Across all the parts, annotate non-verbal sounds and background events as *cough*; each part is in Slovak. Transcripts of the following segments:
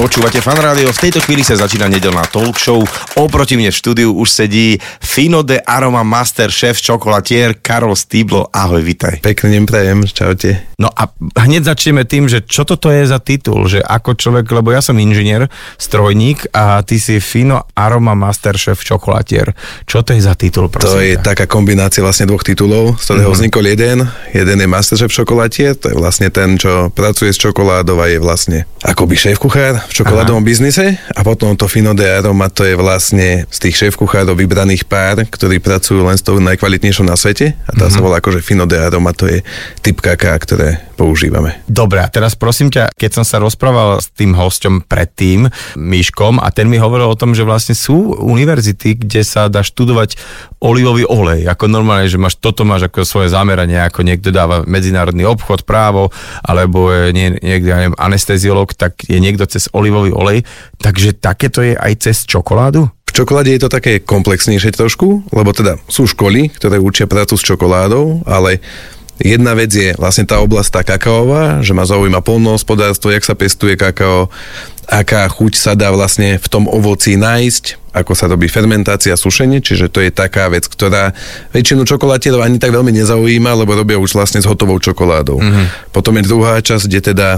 Počúvate fan rádio, v tejto chvíli sa začína nedelná talk show. Oproti mne v štúdiu už sedí Fino de Aroma Master šéf čokolatier Karol Stýblo. Ahoj, vitaj. Pekný deň prajem, čaute. No a hneď začneme tým, že čo toto je za titul, že ako človek, lebo ja som inžinier, strojník a ty si Fino Aroma Master šéf čokolatier. Čo to je za titul, prosím? To je ťa? taká kombinácia vlastne dvoch titulov, z ktorého mm-hmm. vznikol jeden. Jeden je Masterchef čokolatier, to je vlastne ten, čo pracuje s čokoládou a je vlastne akoby šéf-kuchár v čokoládovom biznise. A potom to Fino de Aroma, to je vlastne z tých šéf-kuchárov vybraných pár, ktorí pracujú len s tou najkvalitnejšou na svete. A tá mm-hmm. sa volá akože Fino de Aroma, to je typ kaká, ktoré používame. Dobre, a teraz prosím ťa, keď som sa rozprával s tým hosťom predtým, Myškom, a ten mi hovoril o tom, že vlastne sú univerzity, kde sa dá študovať olivový olej, ako normálne, že máš, toto máš ako svoje zameranie, ako niekto dáva medzinárodný obchod, právo, alebo je nie, niekto, ja neviem, anesteziolog, tak je niekto cez olivový olej, takže takéto je aj cez čokoládu? V čokoláde je to také komplexnejšie trošku, lebo teda sú školy, ktoré učia prácu s čokoládou, ale Jedna vec je vlastne tá oblasť tá kakaová, že ma zaujíma polnohospodárstvo, jak sa pestuje kakao, aká chuť sa dá vlastne v tom ovoci nájsť, ako sa robí fermentácia, sušenie, čiže to je taká vec, ktorá väčšinu čokolátierov ani tak veľmi nezaujíma, lebo robia už vlastne s hotovou čokoládou. Mm-hmm. Potom je druhá časť, kde teda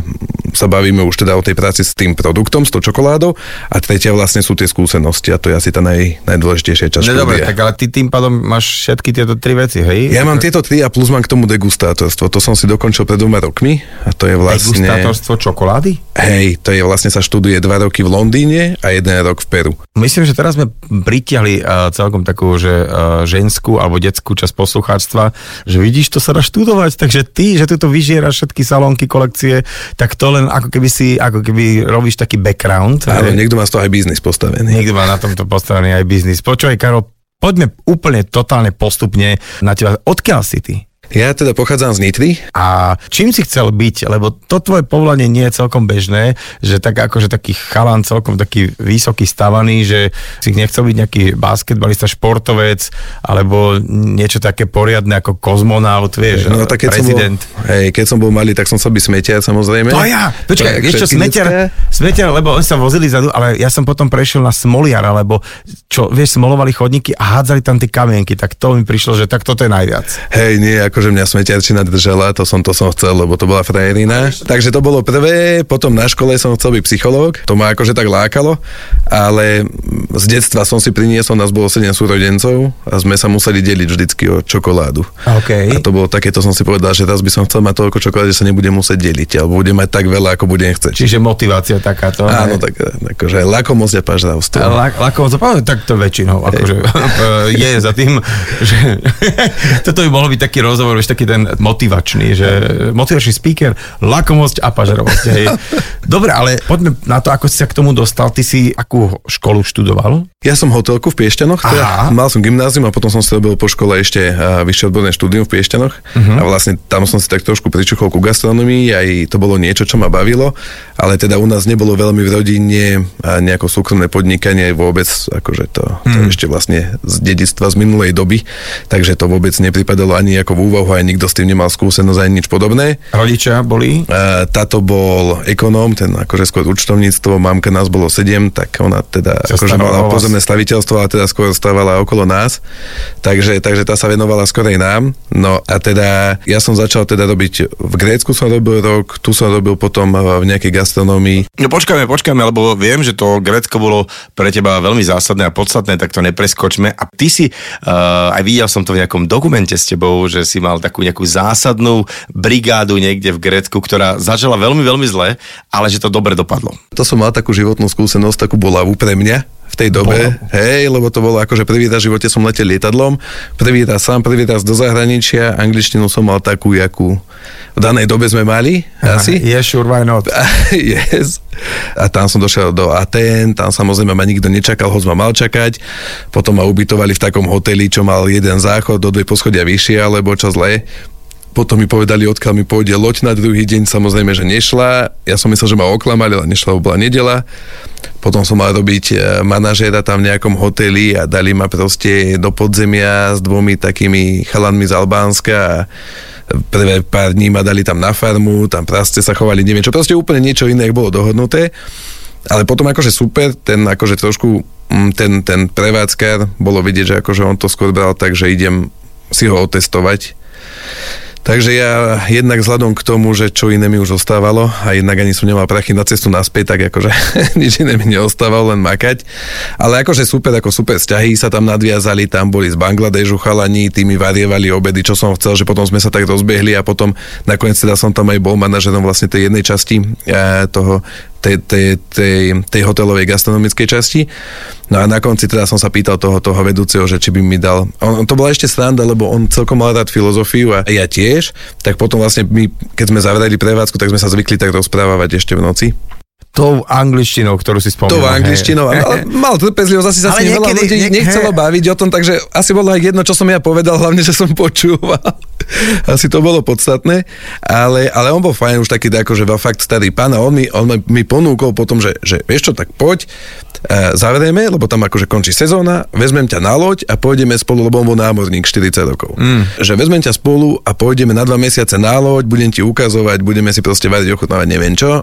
sa bavíme už teda o tej práci s tým produktom, s tou čokoládou a tretia vlastne sú tie skúsenosti a to je asi tá naj, najdôležitejšia časť. No dobre, tak ale ty tým pádom máš všetky tieto tri veci, hej? Ja mám tieto tri a plus mám k tomu degustátorstvo. To som si dokončil pred dvoma rokmi a to je vlastne... Degustátorstvo čokolády? Hej, to je vlastne sa študuje dva roky v Londýne a jeden rok v Peru. Myslím, že teraz sme pritiahli uh, celkom takú, že uh, ženskú alebo detskú časť poslucháctva, že vidíš, to sa dá študovať, takže ty, že tu vyžieraš všetky salónky, kolekcie, tak to len ako keby si, ako keby robíš taký background. Hej. niekto má z toho aj biznis postavený. Niekto má na tomto postavený aj biznis. Počúvaj, Karol, poďme úplne totálne postupne na teba. Odkiaľ si ty? Ja teda pochádzam z Nitry. A čím si chcel byť? Lebo to tvoje povolanie nie je celkom bežné, že tak akože taký chalan celkom taký vysoký stavaný, že si nechcel byť nejaký basketbalista, športovec, alebo niečo také poriadne ako kozmonaut, vieš, No tak keď prezident. som bol, hej, keď som bol malý, tak som sa by smetiar samozrejme. To ja! Počkaj, vieš čo, smetiar, lebo oni sa vozili zadu, ale ja som potom prešiel na smoliara, lebo čo, vieš, smolovali chodníky a hádzali tam tie kamienky, tak to mi prišlo, že tak toto je najviac. Hej, nie, akože mňa smetiarčina držala, to som, to som chcel, lebo to bola frajerina. Takže to bolo prvé, potom na škole som chcel byť psychológ, to ma akože tak lákalo, ale z detstva som si priniesol, nás bolo 7 súrodencov a sme sa museli deliť vždycky o čokoládu. OK. A to bolo také, to som si povedal, že raz by som chcel mať toľko čokolády, že sa nebudem musieť deliť, alebo budem mať tak veľa, ako budem chcieť. Čiže motivácia takáto. Áno, tak akože lakomosť a pažravstvo. La- Lako, tak to väčšinou, akože *laughs* je za tým, že *laughs* toto by mohol byť taký rozhovor, vieš, taký ten motivačný, že motivačný speaker, lakomosť a pažerovosť. Hej. *laughs* Dobre, ale poďme na to, ako si sa k tomu dostal. Ty si akú školu študoval? Ja som hotelku v Piešťanoch, Aha. teda mal som gymnázium a potom som si robil po škole ešte a, vyššie odborné štúdium v Piešťanoch uh-huh. a vlastne tam som si tak trošku pričuchol ku gastronomii, aj to bolo niečo, čo ma bavilo, ale teda u nás nebolo veľmi v rodine a nejako súkromné podnikanie vôbec, akože to, to Mhm. ešte vlastne z dedictva z minulej doby, takže to vôbec nepripadalo ani ako v úvahu, aj nikto s tým nemal skúsenosť ani nič podobné. Rodičia boli? A táto bol ekonóm, ten akože skôr účtovníctvo, mamka nás bolo sedem, tak ona teda Sa akože mala pozemné staviteľstvo, ale teda skôr stávala okolo nás. Takže, takže tá sa venovala skorej nám. No a teda ja som začal teda robiť, v Grécku som robil rok, tu som robil potom v nejakej gastronómii. No počkajme, počkajme, lebo viem, že to Grécko bolo pre teba veľmi zásadné a podstatné, tak to nepreskočme. A ty si, uh, aj videl som to v nejakom dokumente s tebou, že si mal takú nejakú zásadnú brigádu niekde v Grécku, ktorá začala veľmi, veľmi zle, ale že to dobre dopadlo. To som mal takú životnú skúsenosť, takú bolavú pre mňa v tej dobe, Bolavú. hej, lebo to bolo akože prvý raz v živote som letel lietadlom, prvý raz sám, prvý raz do zahraničia, angličtinu som mal takú, jakú v danej dobe sme mali, asi. Je sure, why not? *laughs* yes. A tam som došiel do Atén, tam samozrejme ma nikto nečakal, hoď ma mal čakať. Potom ma ubytovali v takom hoteli, čo mal jeden záchod, do dve poschodia vyššie, alebo čo zlé. Potom mi povedali, odkiaľ mi pôjde loď na druhý deň, samozrejme, že nešla. Ja som myslel, že ma oklamali, ale nešla, bola nedela. Potom som mal robiť e, manažéra tam v nejakom hoteli a dali ma proste do podzemia s dvomi takými chalanmi z Albánska a prvé pár dní ma dali tam na farmu, tam prasce sa chovali, neviem čo, proste úplne niečo iné bolo dohodnuté. Ale potom akože super, ten akože trošku, mm, ten, ten prevádzkar, bolo vidieť, že akože on to skôr bral tak, že idem si ho otestovať Takže ja jednak vzhľadom k tomu, že čo iné mi už ostávalo a jednak ani som nemal prachy na cestu naspäť, tak akože *laughs* nič iné mi neostávalo, len makať. Ale akože super, ako super vzťahy sa tam nadviazali, tam boli z Bangladežu chalani, tí mi varievali obedy, čo som chcel, že potom sme sa tak rozbehli a potom nakoniec teda som tam aj bol manažerom vlastne tej jednej časti eh, toho tej, tej, tej, tej hotelovej gastronomickej časti. No a na konci teda som sa pýtal toho, toho vedúceho, že či by mi dal... On, to bola ešte sranda, lebo on celkom mal rád filozofiu a ja tiež. Tak potom vlastne my, keď sme zavreli prevádzku, tak sme sa zvykli tak rozprávať ešte v noci tou angličtinou, ktorú si spomínal. Tou angličtinou, ale *laughs* mal trpezlivosť, asi sa s ním veľa ľudí nechcelo baviť o tom, takže asi bolo aj jedno, čo som ja povedal, hlavne, že som počúval. *laughs* asi to bolo podstatné, ale, ale on bol fajn, už taký akože fakt starý pán a on mi, on mi ponúkol potom, že, že vieš čo, tak poď, uh, zavrieme, lebo tam akože končí sezóna, vezmem ťa na loď a pôjdeme spolu, lebo on bol námorník 40 rokov. Mm. Že vezmem ťa spolu a pôjdeme na dva mesiace na loď, budem ti ukazovať, budeme si proste variť, ochutnávať, neviem čo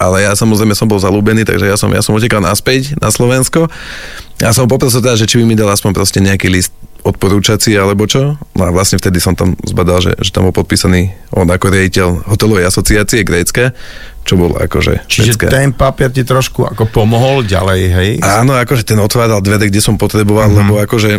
ale ja samozrejme som bol zalúbený, takže ja som, ja som utekal naspäť na Slovensko. Ja som poprosil teda, že či by mi dal aspoň proste nejaký list odporúčací alebo čo. No a vlastne vtedy som tam zbadal, že, že tam bol podpísaný on ako riaditeľ hotelovej asociácie grécka, čo bol akože Čiže švedská. ten papier ti trošku ako pomohol ďalej, hej? Áno, akože ten otváral dvere, kde som potreboval, mm-hmm. lebo akože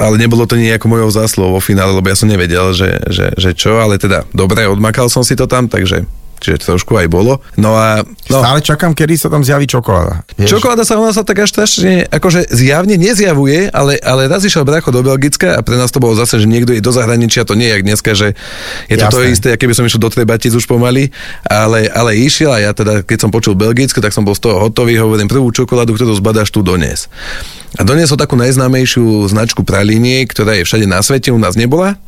ale nebolo to nejako mojou zásluhou vo finále, lebo ja som nevedel, že, že, že čo, ale teda dobre, odmakal som si to tam, takže čiže trošku aj bolo. No a... No, Stále čakám, kedy sa tam zjaví čokoláda. Vieš? Čokoláda sa u nás tak až strašne akože zjavne nezjavuje, ale, ale raz išiel bracho do Belgicka a pre nás to bolo zase, že niekto je do zahraničia, to nie je jak dneska, že je to Jasné. to isté, keby som išiel do Trebatic už pomaly, ale, ale išiel a ja teda, keď som počul Belgicko, tak som bol z toho hotový, hovorím prvú čokoládu, ktorú zbadáš tu donies. A doniesol takú najznámejšiu značku praliniek, ktorá je všade na svete, u nás nebola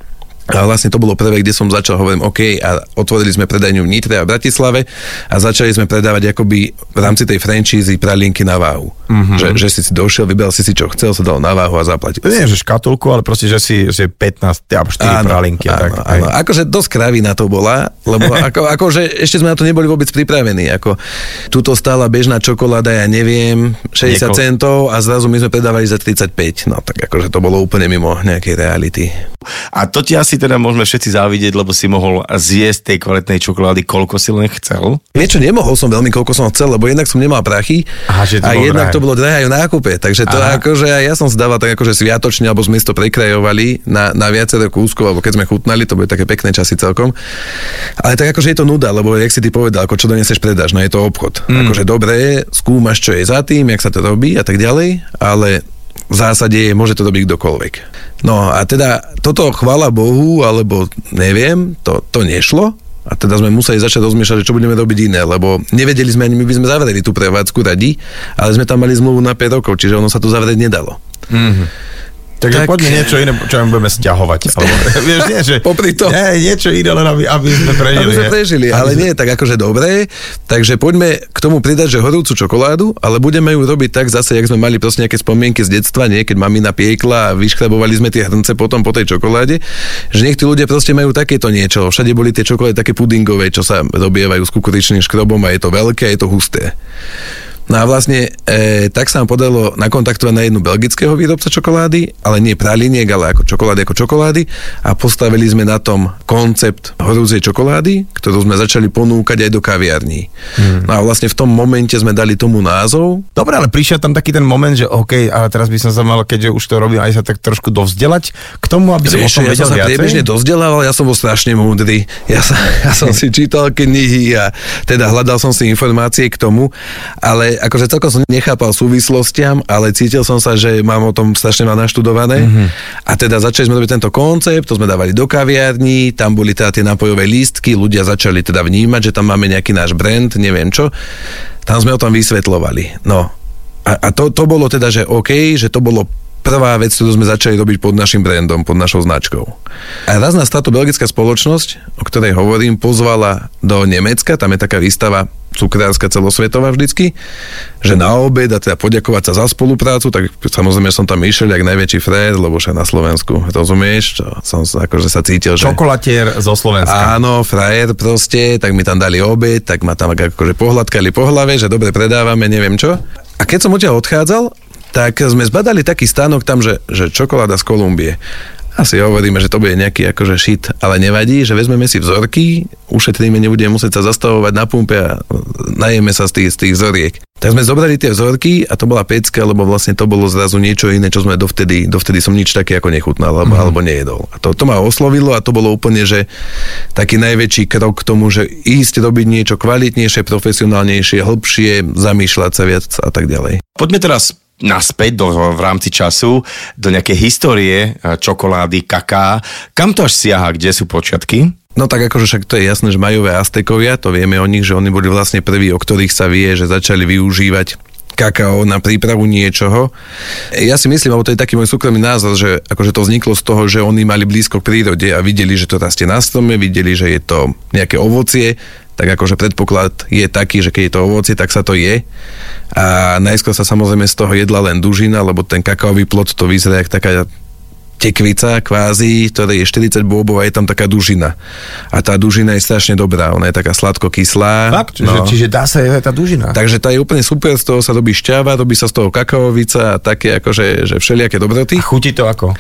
a vlastne to bolo prvé, kde som začal, hovorím, OK, a otvorili sme predajňu v Nitre a v Bratislave a začali sme predávať akoby v rámci tej franchízy pralinky na váhu. Mm-hmm. Že, že si si došiel, vybral si si čo chcel, sa dal na váhu a zaplatil. Nie, že škatulku, ale proste, že si že 15 alebo 4 áno, pralinky. Áno, tak, áno. Akože dosť kravina to bola, lebo *laughs* ako, akože ešte sme na to neboli vôbec pripravení. Ako, tuto stála bežná čokoláda, ja neviem, 60 Nieko... centov a zrazu my sme predávali za 35. No tak akože to bolo úplne mimo nejakej reality. A to ti asi teda môžeme všetci závidieť, lebo si mohol zjesť tej kvalitnej čokolády, koľko si len chcel. Niečo nemohol som veľmi, koľko som chcel, lebo jednak som nemal prachy Aha, že to a jednak drahé. to bolo drahé aj v nákupe. Takže to Aha. akože ja som zdával tak akože sviatočne, alebo sme to prekrajovali na, na viacero kúskov, alebo keď sme chutnali, to boli také pekné časy celkom. Ale tak akože je to nuda, lebo jak si ty povedal, ako čo doneseš predáš, no je to obchod. Mm. Akože dobre, skúmaš, čo je za tým, jak sa to robí a tak ďalej, ale v zásade môže to robiť kdokoľvek. No a teda toto chvála Bohu, alebo neviem, to, to nešlo, a teda sme museli začať rozmýšľať, čo budeme robiť iné, lebo nevedeli sme ani, my by sme zavreli tú prevádzku radi, ale sme tam mali zmluvu na 5 rokov, čiže ono sa to zavrieť nedalo. Mm-hmm. Tak, tak poďme niečo iné, čo budeme stiahovať. *laughs* Alebo, *laughs* vieš, nie, že, Popri to. Nie, niečo iné, len aby, aby sme prežili. Aby sme prežili, nie? ale nie, tak akože dobré. Takže poďme k tomu pridať, že horúcu čokoládu, ale budeme ju robiť tak zase, jak sme mali proste nejaké spomienky z detstva, nie? keď mamina piekla a vyškrabovali sme tie hrnce potom po tej čokoláde, že tí ľudia proste majú takéto niečo. Všade boli tie čokolády také pudingové, čo sa robievajú s kukuričným škrobom a je to veľké a je to husté. No a vlastne e, tak sa nám podarilo nakontaktovať na jednu belgického výrobca čokolády, ale nie praliniek, ale ako čokolády ako čokolády a postavili sme na tom koncept horúcej čokolády, ktorú sme začali ponúkať aj do kaviarní. Hmm. No a vlastne v tom momente sme dali tomu názov. Dobre, ale prišiel tam taký ten moment, že OK, ale teraz by som sa mal, keďže už to robím, aj sa tak trošku dovzdelať k tomu, aby som Vieš, o tom ja som sa priebežne dozdelával, ja som bol strašne múdry. Ja, sa, ja som *laughs* si čítal knihy a teda hľadal som si informácie k tomu, ale akože celkom som nechápal súvislostiam, ale cítil som sa, že mám o tom strašne veľa naštudované. Mm-hmm. A teda začali sme robiť tento koncept, to sme dávali do kaviarní, tam boli teda tie nápojové lístky, ľudia začali teda vnímať, že tam máme nejaký náš brand, neviem čo. Tam sme o tom vysvetlovali. No. A, a to, to bolo teda, že OK, že to bolo prvá vec, ktorú sme začali robiť pod našim brandom, pod našou značkou. A raz nás táto belgická spoločnosť, o ktorej hovorím, pozvala do Nemecka, tam je taká výstava cukrárska celosvetová vždycky, že na obed a teda poďakovať sa za spoluprácu, tak samozrejme som tam išiel jak najväčší frér, lebo však na Slovensku, rozumieš, čo som akože sa cítil, že... Čokolatier zo Slovenska. Áno, frajer proste, tak mi tam dali obed, tak ma tam akože pohľadkali po hlave, že dobre predávame, neviem čo. A keď som odtiaľ odchádzal, tak sme zbadali taký stánok tam, že, že čokoláda z Kolumbie asi hovoríme, že to bude nejaký akože šit, ale nevadí, že vezmeme si vzorky, ušetríme, nebudeme musieť sa zastavovať na pumpe a najeme sa z tých, z tých vzoriek. Tak sme zobrali tie vzorky a to bola pecka, lebo vlastne to bolo zrazu niečo iné, čo sme dovtedy, dovtedy som nič také ako nechutnal alebo, mm. alebo nejedol. A to, to ma oslovilo a to bolo úplne, že taký najväčší krok k tomu, že ísť robiť niečo kvalitnejšie, profesionálnejšie, hĺbšie, zamýšľať sa viac a tak ďalej. Poďme teraz naspäť do, v rámci času do nejakej histórie eh, čokolády, kaká. Kam to až siaha, kde sú počiatky? No tak akože však to je jasné, že majové Aztekovia, to vieme o nich, že oni boli vlastne prví, o ktorých sa vie, že začali využívať kakao na prípravu niečoho. Ja si myslím, alebo to je taký môj súkromný názor, že akože to vzniklo z toho, že oni mali blízko k prírode a videli, že to rastie na strome, videli, že je to nejaké ovocie, tak akože predpoklad je taký, že keď je to ovocie, tak sa to je. A najskôr sa samozrejme z toho jedla len dužina, lebo ten kakaový plod to vyzerá jak taká tekvica kvázi, ktoré je 40 bôbov a je tam taká dužina. A tá dužina je strašne dobrá, ona je taká sladko-kyslá. Fakt? No. Čiže, čiže dá sa jesť tá dužina. Takže tá je úplne super, z toho sa robí šťava, robí sa z toho kakaovica a také akože že všelijaké dobroty. A chutí to ako?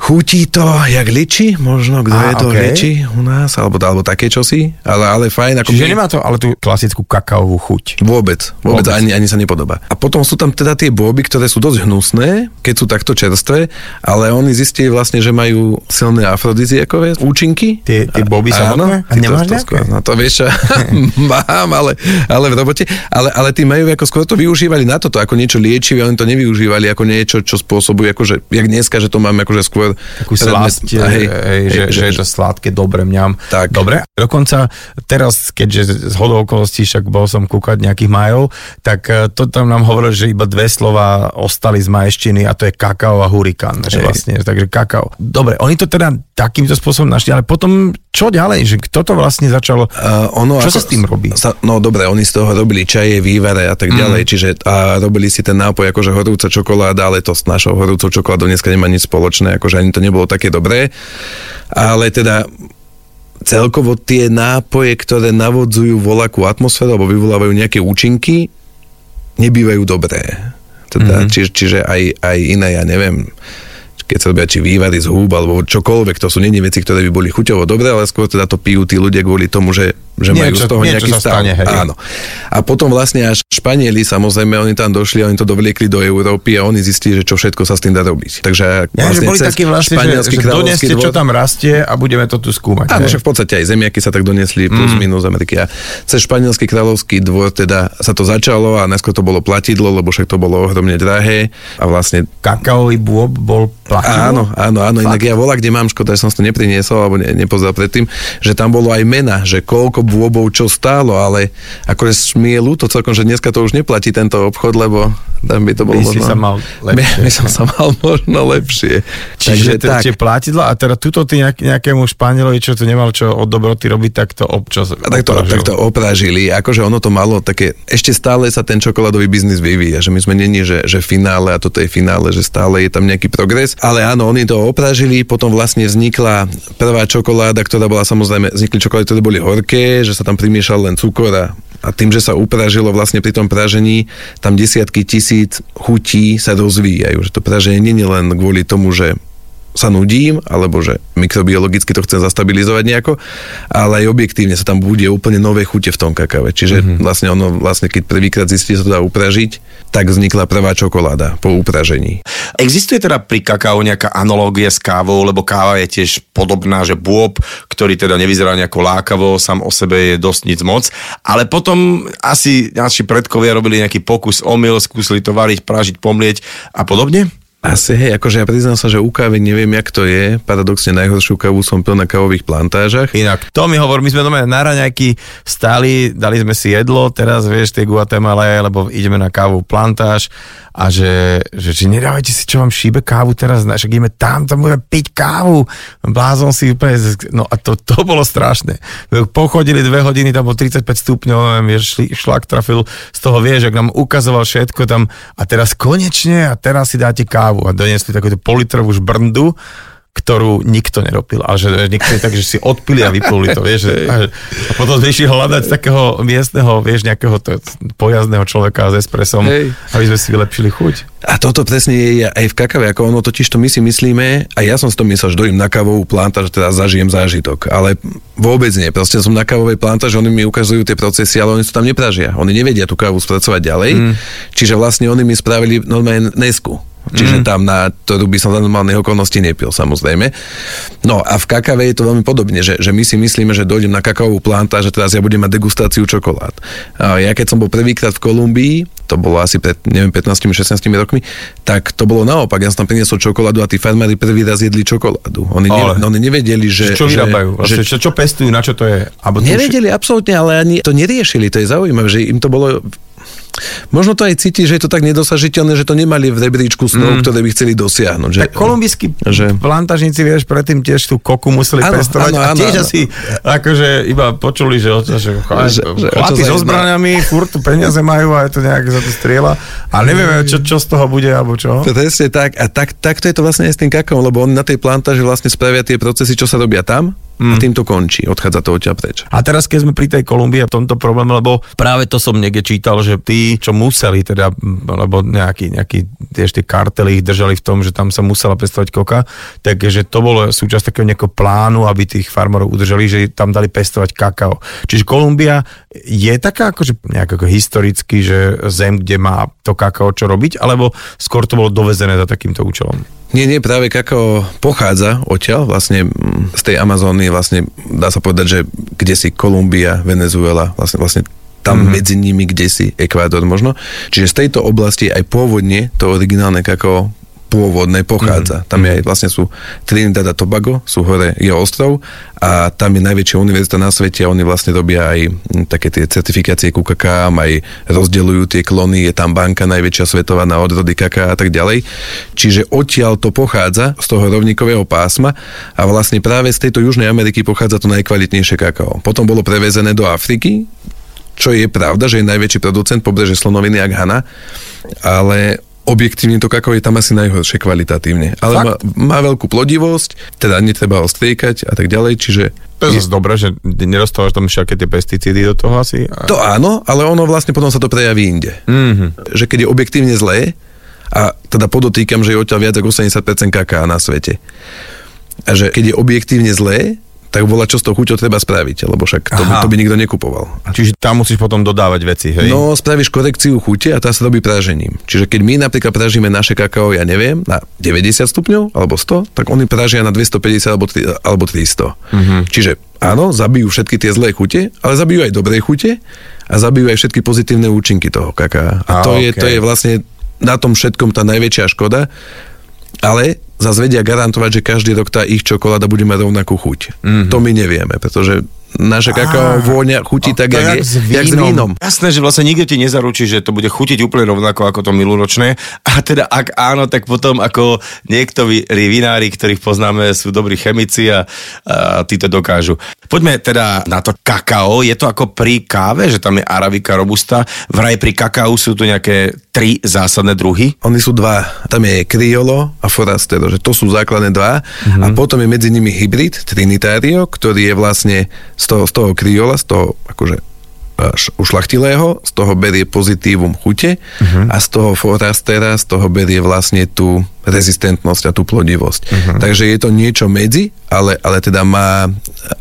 Chutí to, jak liči, možno, kto je to okay. liči u nás, alebo, alebo také čosi, ale, ale fajn. Ako Čiže my... nemá to ale tú klasickú kakaovú chuť. Vôbec, vôbec, vôbec. Ani, ani sa nepodobá. A potom sú tam teda tie boby, ktoré sú dosť hnusné, keď sú takto čerstvé, ale oni zistili vlastne, že majú silné afrodiziakové účinky. Tie, tie boby samotné? A nemáš to, to no to vieš, *laughs* mám, ale, ale v robote. Ale, ale tí majú ako skôr to využívali na toto, ako niečo liečivé, oni to nevyužívali ako niečo, čo spôsobuje, akože, jak dneska, že to máme akože skôr takú slasť, hej, hej, že, že, že je to sladké, dobre mňam. Tak. Dobre, dokonca teraz, keďže z hodou okolností však bol som kúkať nejakých majov, tak e, to tam nám hovoril, že iba dve slova ostali z majštiny a to je kakao a hurikán. Že vlastne, takže kakao. Dobre, oni to teda takýmto spôsobom našli, ale potom čo ďalej? Že kto to vlastne začal? Uh, ono čo ako, sa s tým robí? Sa, no dobre, oni z toho robili čaje, vývare a tak ďalej, mm. čiže a robili si ten nápoj akože horúca čokoláda, ale to s našou horúcou čokoládou dneska nemá nič spoločné, akože ani to nebolo také dobré. Ale teda celkovo tie nápoje, ktoré navodzujú volakú atmosféru alebo vyvolávajú nejaké účinky, nebývajú dobré. Teda, mm-hmm. čiže, čiže aj, aj iné, ja neviem, keď sa robia či vývary z húb alebo čokoľvek, to sú není veci, ktoré by boli chuťovo dobré, ale skôr teda to pijú tí ľudia kvôli tomu, že že majú z toho nejaký stav. Stane, hej. Áno. A potom vlastne až Španieli, samozrejme, oni tam došli, oni to dovliekli do Európy a oni zistili, že čo všetko sa s tým dá robiť. Takže ja, vlastne že boli takí vlastne, že, že doneste, dvor... čo tam rastie a budeme to tu skúmať. Áno, že v podstate aj zemiaky sa tak doniesli plus mm. minus Ameriky. A cez španielský kráľovský dvor teda sa to začalo a neskôr to bolo platidlo, lebo však to bolo ohromne drahé a vlastne... Kakaový bôb bol platidlo? Áno, áno, áno. Inak ja volá, kde mám škoda, že som to nepriniesol alebo ne, nepozrel predtým, že tam bolo aj mena, že koľko bôbov čo stálo, ale akože mi je ľúto celkom, že dneska to už neplatí tento obchod, lebo tam by to bolo by možno... sa mal lepšie. *laughs* By, by som sa mal možno lepšie. Čiže Takže, tak. platidla a teda tuto ty nejak, nejakému Španielovi, čo tu nemal čo od dobroty robiť, tak to občas tak to, tak to opražili. Akože ono to malo také, ešte stále sa ten čokoládový biznis vyvíja, že my sme není, že, že finále a toto je finále, že stále je tam nejaký progres, ale áno, oni to opražili, potom vlastne vznikla prvá čokoláda, ktorá bola samozrejme, vznikli čokolády, ktoré boli horké, že sa tam primiešal len cukor a a tým, že sa upražilo vlastne pri tom pražení, tam desiatky tisíc chutí sa rozvíjajú. Že to praženie nie je len kvôli tomu, že sa nudím, alebo že mikrobiologicky to chcem zastabilizovať nejako, ale aj objektívne sa tam bude úplne nové chute v tom kakave. Čiže mm-hmm. vlastne ono, vlastne keď prvýkrát zistí, že sa to dá upražiť, tak vznikla prvá čokoláda po upražení. Existuje teda pri kakao nejaká analógia s kávou, lebo káva je tiež podobná, že bôb, ktorý teda nevyzerá nejako lákavo, sám o sebe je dosť nic moc, ale potom asi naši predkovia robili nejaký pokus omyl, skúsili to variť, pražiť, pomlieť a podobne? Asi, hej, akože ja priznám sa, že u kávy neviem, jak to je. Paradoxne najhoršiu kávu som pil na kávových plantážach. Inak, to mi hovor, my sme doma na raňajky stáli, dali sme si jedlo, teraz vieš, tie Guatemala, lebo ideme na kávu plantáž a že, že, že nedávajte si, čo vám šíbe kávu teraz, však ideme tam, tam budeme piť kávu. Blázon si úplne, no a to, to bolo strašné. Pochodili dve hodiny, tam bolo 35 stupňov, neviem, vieš, šlak trafil z toho, vieš, ak nám ukazoval všetko tam a teraz konečne a teraz si dáte kávu a doniesli takúto politrovú žbrndu ktorú nikto neropil, ale že niektorí tak, že si odpili a vypluli to, vieš, a, a potom vyšli hľadať takého miestneho, vieš, nejakého to, pojazdného človeka s espresom, Hej. aby sme si vylepšili chuť. A toto presne je aj v kakave, ako ono totiž to my si myslíme, a ja som si to myslel, že dojím na kávovú planta, že teda zažijem zážitok, ale vôbec nie, proste som na kávovej planta, že oni mi ukazujú tie procesy, ale oni to tam nepražia, oni nevedia tú kávu spracovať ďalej, mm. čiže vlastne oni mi spravili normálne nesku, Čiže mm. tam na ktorú by som za normálnych okolností nepil, samozrejme. No a v kakave je to veľmi podobne, že, že my si myslíme, že dojdem na kakaovú planta, že teraz ja budem mať degustáciu čokolád. Ja keď som bol prvýkrát v Kolumbii, to bolo asi pred, neviem, 15-16 rokmi, tak to bolo naopak. Ja som tam priniesol čokoládu a tí farmári prvý raz jedli čokoládu. Oni, ne, oni nevedeli, že... Čo vyrábajú? Že, vlastne, čo, čo pestujú, na čo to je? Abo nevedeli, absolútne, ale ani to neriešili. To je zaujímavé, že im to bolo Možno to aj cíti, že je to tak nedosažiteľné, že to nemali v rebríčku snov, mm. ktoré by chceli dosiahnuť. Že, tak kolumbijskí že... plantažníci, vieš, predtým tiež tú koku museli ano, pestovať ano, a tiež ano, asi akože iba počuli, že, že, že, že, chlapi so zbraniami, furt peniaze majú a je to nejak za to strieľa a nevieme, čo, čo z toho bude, alebo čo. Presne tak. A tak, takto je to vlastne aj s tým kakaom, lebo oni na tej plantáži vlastne spravia tie procesy, čo sa robia tam mm. a tým to končí, odchádza to odtiaľ preč. A teraz, keď sme pri tej Kolumbii a tomto probléme, lebo práve to som niekde čítal, že tí, čo museli teda, lebo nejaký, nejaký tiež tie kartely ich držali v tom, že tam sa musela pestovať koka, takže to bolo súčasť takého nejakého plánu, aby tých farmárov udržali, že tam dali pestovať kakao. Čiže Kolumbia je taká akože nejak ako historicky, že zem, kde má to kakao čo robiť, alebo skôr to bolo dovezené za takýmto účelom? Nie, nie, práve kakao pochádza odtiaľ, vlastne mm, z tej Amazóny, vlastne dá sa povedať, že kde si Kolumbia, Venezuela, vlastne, vlastne tam mm-hmm. medzi nimi, kde si Ekvádor možno. Čiže z tejto oblasti aj pôvodne to originálne kakao pôvodné pochádza. Mm-hmm. Tam je aj vlastne sú Trinidad a Tobago, sú hore, je ostrov a tam je najväčšia univerzita na svete a oni vlastne robia aj také tie certifikácie ku kakám, aj rozdeľujú tie klony, je tam banka najväčšia svetová na odrody kaká a tak ďalej. Čiže odtiaľ to pochádza z toho rovníkového pásma a vlastne práve z tejto Južnej Ameriky pochádza to najkvalitnejšie kakao. Potom bolo prevezené do Afriky, čo je pravda, že je najväčší producent pobreže slonoviny jak Hana, ale objektívne to kakao je tam asi najhoršie kvalitatívne. Ale má, má veľkú plodivosť, teda netreba ho striekať a tak ďalej, čiže... To je zase dobré, že nerostávaš tam všaké tie pesticídy do toho asi? A... To áno, ale ono vlastne potom sa to prejaví inde. Mm-hmm. Že keď je objektívne zlé, a teda podotýkam, že je odtiaľ viac ako 80% kaká na svete. A že keď je objektívne zlé, tak bola čo s tou chuťou treba spraviť, lebo však to, by, to by nikto nekupoval. Čiže tam musíš potom dodávať veci, hej? No, spravíš korekciu chute a tá sa robí pražením. Čiže keď my napríklad pražíme naše kakao, ja neviem, na 90 stupňov alebo 100, tak oni pražia na 250 alebo, 3, alebo 300. Uh-huh. Čiže áno, zabijú všetky tie zlé chute, ale zabijú aj dobré chute a zabijú aj všetky pozitívne účinky toho kaká. A, a to, okay. je, to je vlastne na tom všetkom tá najväčšia škoda, ale zase vedia garantovať, že každý rok tá ich čokoláda bude mať rovnakú chuť. Mm-hmm. To my nevieme, pretože naše kakao ah, vôňa chutí tak, jak, jak, s jak s vínom. Jasné, že vlastne nikto ti nezaručí, že to bude chutiť úplne rovnako ako to minuloročné. *laughs* A teda ak áno, tak potom ako niektorí vinári, ktorých poznáme, sú dobrí chemici a, a tí to dokážu. Poďme teda na to kakao. Je to ako pri káve, že tam je arabika robusta. Vraj pri kakao sú tu nejaké tri zásadné druhy? Oni sú dva. Tam je criollo a forastero, že to sú základné dva. Mm-hmm. A potom je medzi nimi hybrid, trinitario, ktorý je vlastne z toho, z toho kriola, z toho akože ušlachtilého, z toho berie pozitívum chute uh-huh. a z toho forastera, z toho berie vlastne tú rezistentnosť a tú plodivosť. Uh-huh. Takže je to niečo medzi, ale, ale teda má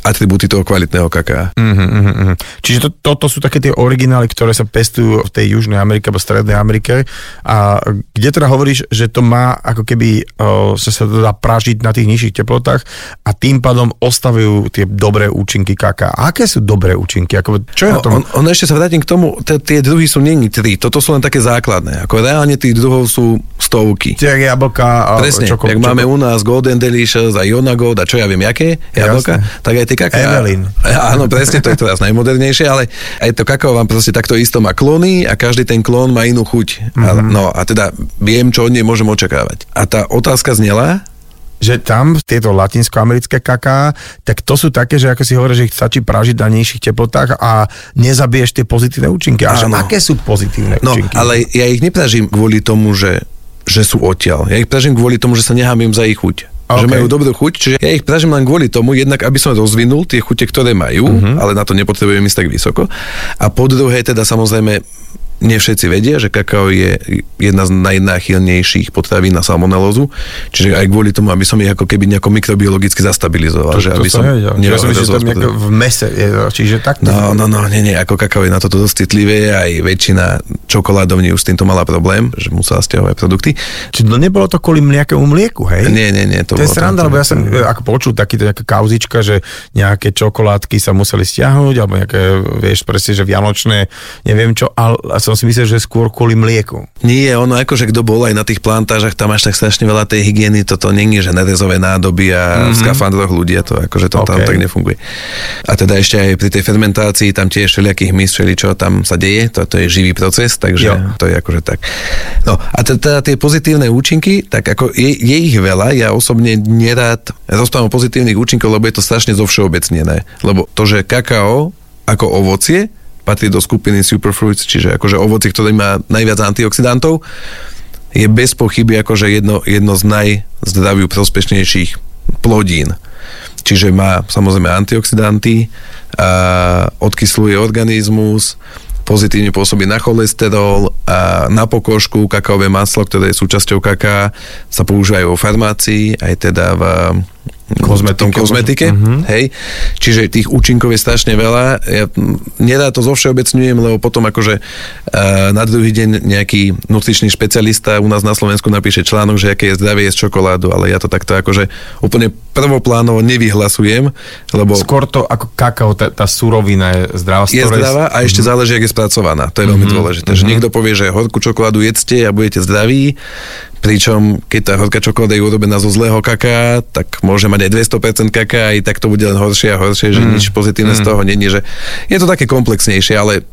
atribúty toho kvalitného kaká. Uh-huh, uh-huh. Čiže to, toto sú také tie originály, ktoré sa pestujú v tej Južnej Amerike alebo Strednej Amerike a kde teda hovoríš, že to má ako keby, o, že sa to dá pražiť na tých nižších teplotách a tým pádom ostavujú tie dobré účinky kaká. A aké sú dobré účinky? Ako, čo je na tom? On, ono ešte sa vrátim k tomu, t- tie druhy sú není tri, toto sú len také základné. Ako reálne tých druhov sú stovky. Čiže jablka a Presne, čoko, jak čoko. máme u nás Golden Delicious a Iona Gold a čo ja viem, jaké jablka, tak aj tie kaká. Evelyn. *laughs* Áno, presne, to je teraz najmodernejšie, ale aj to kakao vám proste takto isto má klony a každý ten klon má inú chuť. Mhm. A, no a teda viem, čo od nej môžem očakávať. A tá otázka znela, že tam tieto latinskoamerické kaká, tak to sú také, že ako si hovorí, že ich stačí pražiť na nižších teplotách a nezabiješ tie pozitívne účinky. A že aké sú pozitívne no účinky? ale ja ich nepražím kvôli tomu, že, že sú odtiaľ. Ja ich pražím kvôli tomu, že sa nehábim za ich chuť. Že OK. majú dobrú chuť, čiže ja ich pražím len kvôli tomu, jednak aby som rozvinul tie chute, ktoré majú, uh-huh. ale na to nepotrebujem ísť tak vysoko. A po druhé, teda samozrejme, nie všetci vedia, že kakao je jedna z najnáchylnejších potravín na salmonelózu, čiže aj kvôli tomu, aby som ich ako keby nejako mikrobiologicky zastabilizoval. že aby som nevedel. Ja som myslel, že to nejako v mese, je, čiže takto. No, no, no, nie, nie, ako kakao je na toto dosť citlivé, aj väčšina čokoládovní už s týmto mala problém, že musela stiahovať produkty. Čiže to nebolo to kvôli nejakému mlieku, hej? Nie, nie, nie. To, bolo je sranda, lebo ja som e, ako počul takýto nejaká kauzička, že nejaké čokoládky sa museli stiahnuť, alebo nejaké, vieš, presne, že vianočné, neviem čo, ale som si myslel, že skôr kvôli mlieku. Nie, ono akože kto bol aj na tých plantážach, tam máš tak strašne veľa tej hygieny, toto není, že nerezové nádoby a mm-hmm. v skafandroch ľudia, to akože to tam OK. tak nefunguje. A teda ešte aj pri tej fermentácii, tam tiež všelijakých hmyz, čo tam sa deje, to, to je živý proces, takže Jo. to je akože tak. No a teda tie pozitívne účinky, tak ako je, je ich veľa, ja osobne nerád rozprávam o pozitívnych účinkoch, lebo je to strašne zovšeobecnené. Lebo to, že kakao ako ovocie patrí do skupiny superfruits, čiže akože ovocie, ktoré má najviac antioxidantov, je bez pochyby akože jedno, jedno z najzdraviu prospešnejších plodín. Čiže má samozrejme antioxidanty, a odkysluje organizmus, pozitívne pôsobí na cholesterol a na pokožku, kakaové maslo, ktoré je súčasťou kaká, sa používajú vo farmácii, aj teda v Kozmetike tom kozmetike, možno. hej. Čiže tých účinkov je strašne veľa. Ja, nedá to zovšeobecňujem, lebo potom akože uh, na druhý deň nejaký nutričný špecialista u nás na Slovensku napíše článok, že aké je zdravie jesť čokoládu, ale ja to takto akože úplne prvoplánovo nevyhlasujem, lebo Skôr to ako kakao, tá, tá surovina je zdravá. z je zdravá a ešte záleží, ak je spracovaná. To je veľmi dôležité. Že niekto povie, že horkú čokoládu jedzte a budete zdraví, pričom keď tá horká čokoláda je urobená zo zlého kaká, tak môže mať aj 200% kaká, aj tak to bude len horšie a horšie, že nič pozitívne z toho není. Že je to také komplexnejšie, ale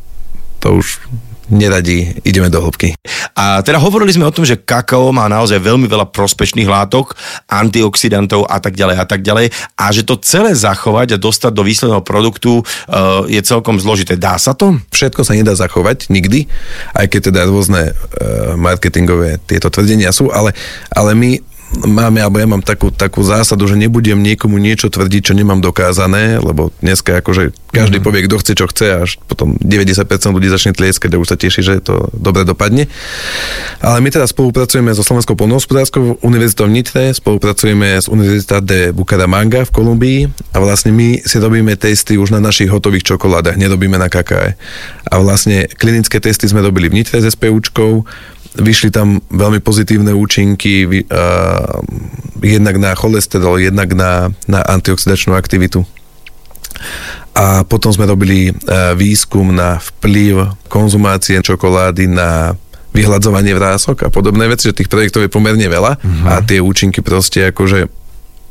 to už neradí, ideme do hĺbky. A teda hovorili sme o tom, že kakao má naozaj veľmi veľa prospešných látok, antioxidantov a tak ďalej a tak ďalej a že to celé zachovať a dostať do výsledného produktu uh, je celkom zložité. Dá sa to? Všetko sa nedá zachovať nikdy, aj keď teda rôzne uh, marketingové tieto tvrdenia sú, ale, ale my máme, alebo ja mám takú, takú zásadu, že nebudem niekomu niečo tvrdiť, čo nemám dokázané, lebo dneska akože každý mm. povie, kto chce, čo chce, až potom 90% ľudí začne tlieskať a už sa teší, že to dobre dopadne. Ale my teda spolupracujeme so Slovenskou polnohospodárskou univerzitou v Nitre, spolupracujeme s Univerzitá de Bucaramanga v Kolumbii a vlastne my si robíme testy už na našich hotových čokoládach, nerobíme na kakáe. A vlastne klinické testy sme robili v Nitre s SPUčkou, vyšli tam veľmi pozitívne účinky, a, jednak na cholesterol, jednak na, na antioxidačnú aktivitu. A potom sme robili e, výskum na vplyv konzumácie čokolády na vyhľadzovanie vrások a podobné veci, že tých projektov je pomerne veľa uh-huh. a tie účinky proste akože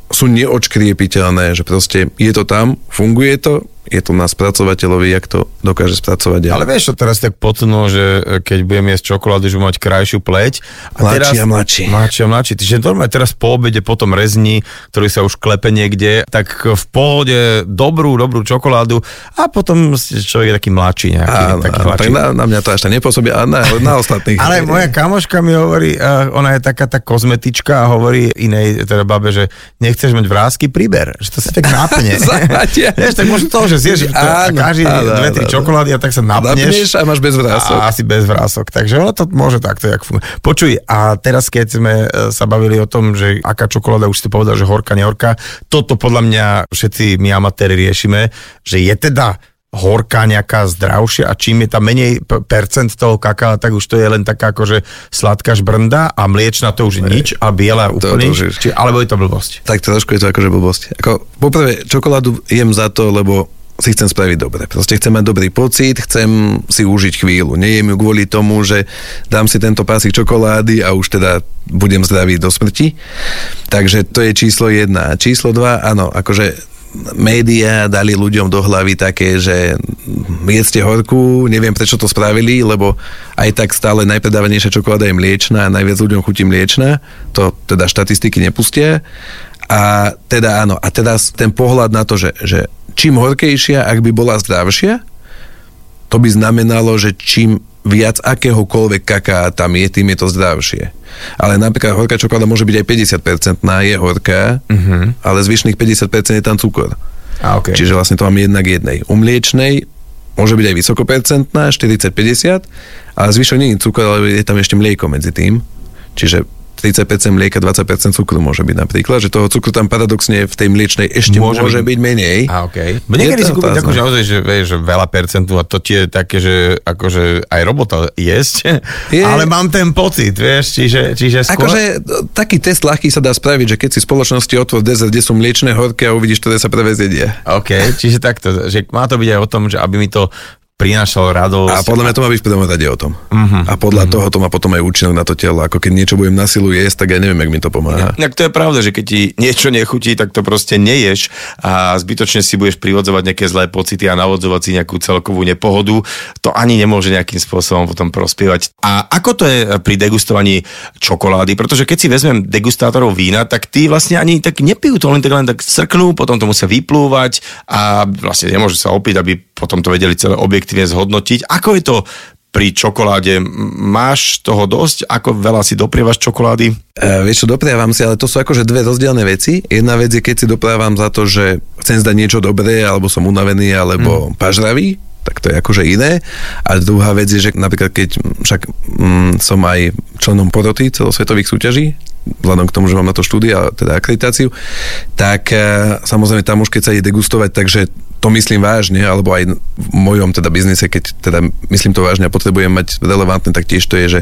sú neočkriepiteľné, že proste je to tam, funguje to, je to na spracovateľovi, jak to dokáže spracovať ďalej. Ale vieš, čo teraz tak potnú, že e, keď budem jesť čokoládu, že budem mať krajšiu pleť. Mladší a mladší. Mladší a mladší. Čiže normálne teraz po obede, potom rezni, ktorý sa už klepe niekde, tak v pohode dobrú, dobrú čokoládu a potom človek je taký mladší nejaký. Áno, taký áno, tak na, na mňa to až tak nepôsobí, a na, na ostatných. *laughs* Ale moja kamoška mi hovorí, ona je taká tá kozmetička a hovorí inej teda babe, že nechceš mať vrázky, priber. Že to sa tak. *laughs* Zahľadia. *laughs* Vieš, tak možno to, že zješ to, a Áno, každý áno, dve, tri áno. čokolády a tak sa napneš. Napneš a máš bez vrások. A asi bez vrások. Takže ono to môže takto, jak funguje. Počuj, a teraz keď sme e, sa bavili o tom, že aká čokoláda, už si povedal, že horká, nehorká, toto podľa mňa všetci my amatéri riešime, že je teda horká nejaká zdravšia a čím je tam menej percent toho kaká, tak už to je len taká akože sladká žbrnda a mliečna to už je nič a biela úplne to je- Či, alebo je to blbosť. Tak trošku je to akože blbosť. Ako, poprvé, čokoládu jem za to, lebo si chcem spraviť dobre. Proste chcem mať dobrý pocit, chcem si užiť chvíľu. Nejem ju kvôli tomu, že dám si tento pásik čokolády a už teda budem zdravý do smrti. Takže to je číslo jedna. A číslo dva, áno, akože médiá dali ľuďom do hlavy také, že jedzte horku, neviem prečo to spravili, lebo aj tak stále najpredávanejšia čokoláda je mliečna a najviac ľuďom chutí mliečna, to teda štatistiky nepustia. A teda áno, a teraz ten pohľad na to, že, že čím horkejšia, ak by bola zdravšia, to by znamenalo, že čím viac akéhokoľvek kaká tam je, tým je to zdravšie. Ale napríklad horká čokoláda môže byť aj 50% na je horká, uh-huh. ale zvyšných 50% je tam cukor. A, okay. Čiže vlastne to mám jednak jednej. U mliečnej môže byť aj vysokopercentná, 40-50, ale zvyšok nie je cukor, ale je tam ešte mlieko medzi tým. Čiže 30% mlieka, 20% cukru môže byť napríklad, že toho cukru tam paradoxne v tej mliečnej ešte môže, môže byť, byť menej. A okay. Niekedy si kúpiť takú, že naozaj, že, vieš, veľa percentu a to tie také, že akože aj robota jesť, je. ale mám ten pocit, vieš, čiže, čiže skôr... Akože taký test ľahký sa dá spraviť, že keď si spoločnosti otvor dezert, kde sú mliečne horké a uvidíš, ktoré sa prvé zjedia. OK, čiže takto, že má to byť aj o tom, že aby mi to prinášal radosť. A podľa mňa to má byť v rade o tom. Uh-huh. A podľa uh-huh. toho to má potom aj účinok na to telo. Ako keď niečo budem na silu jesť, tak ja neviem, jak mi to pomáha. Ja, to je pravda, že keď ti niečo nechutí, tak to proste neješ a zbytočne si budeš privodzovať nejaké zlé pocity a navodzovať si nejakú celkovú nepohodu. To ani nemôže nejakým spôsobom potom prospievať. A ako to je pri degustovaní čokolády? Pretože keď si vezmem degustátorov vína, tak tí vlastne ani tak nepijú to, len tak len tak srknú, potom to musia vyplúvať a vlastne nemôžu sa opiť, aby potom to vedeli celé objektívne zhodnotiť. Ako je to pri čokoláde máš toho dosť? Ako veľa si doprievaš čokolády? E, vieš čo, doprievam si, ale to sú akože dve rozdielne veci. Jedna vec je, keď si doprievam za to, že chcem zdať niečo dobré, alebo som unavený, alebo mm. pažravý, tak to je akože iné. A druhá vec je, že napríklad keď však mm, som aj členom poroty celosvetových súťaží, vzhľadom k tomu, že mám na to štúdia, teda akreditáciu, tak e, samozrejme tam už keď sa ide degustovať, takže to myslím vážne, alebo aj v mojom teda biznise, keď teda myslím to vážne a potrebujem mať relevantné, tak tiež to je, že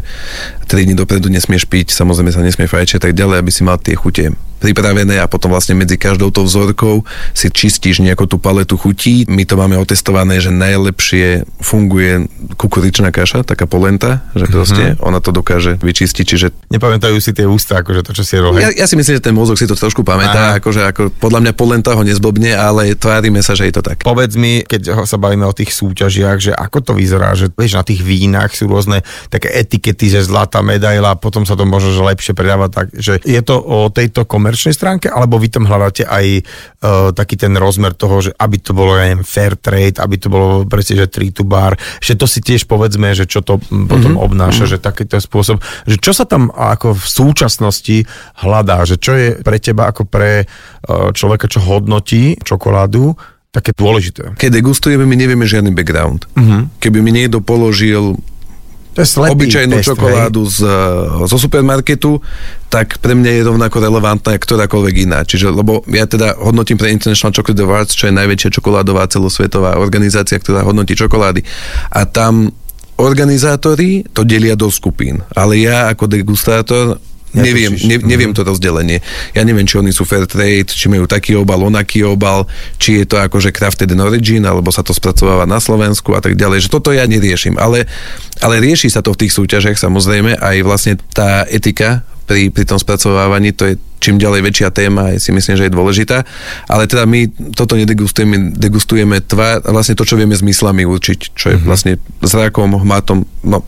3 dní dopredu nesmieš piť, samozrejme sa nesmie fajčiť tak ďalej, aby si mal tie chute pripravené a potom vlastne medzi každou tou vzorkou si čistíš nejakú tú paletu chutí. My to máme otestované, že najlepšie funguje kukuričná kaša, taká polenta, že proste mm-hmm. ona to dokáže vyčistiť, čiže... Nepamätajú si tie ústa, akože to, čo si rohé. Ja, ja, si myslím, že ten mozog si to trošku pamätá, akože ako, podľa mňa polenta ho nezblbne, ale tvárime sa, že je to tak. Povedz mi, keď sa bavíme o tých súťažiach, že ako to vyzerá, že vieš, na tých vínach sú rôzne také etikety, že zlatá medaila, potom sa to možno že lepšie predáva, tak, že je to o tejto komerčnej stránke, alebo vy tam hľadáte aj uh, taký ten rozmer toho, že aby to bolo, ja neviem, fair trade, aby to bolo presne, že tree to bar, že to si tiež povedzme, že čo to potom mm-hmm. obnáša, mm-hmm. že takýto spôsob, že čo sa tam ako v súčasnosti hľadá, že čo je pre teba ako pre uh, človeka, čo hodnotí čokoládu, také dôležité. Keď degustujeme, my nevieme žiadny background. Uh-huh. Keby mi niekto položil to je obyčajnú test, čokoládu z, zo supermarketu, tak pre mňa je rovnako relevantná ktorákoľvek iná. Čiže, lebo ja teda hodnotím pre International Chocolate Awards, čo je najväčšia čokoládová celosvetová organizácia, ktorá hodnotí čokolády. A tam organizátori to delia do skupín. Ale ja ako degustátor neviem, ne, neviem mhm. to rozdelenie. Ja neviem, či oni sú fair trade, či majú taký obal, onaký obal, či je to akože crafted in origin, alebo sa to spracováva na Slovensku a tak ďalej. Že toto ja neriešim. Ale, ale rieši sa to v tých súťažiach samozrejme aj vlastne tá etika pri, pri tom spracovávaní, to je čím ďalej väčšia téma, si myslím, že je dôležitá. Ale teda my toto nedegustujeme, degustujeme tvár, vlastne to, čo vieme zmyslami určiť, čo je mm-hmm. vlastne zrakom, hmatom, no,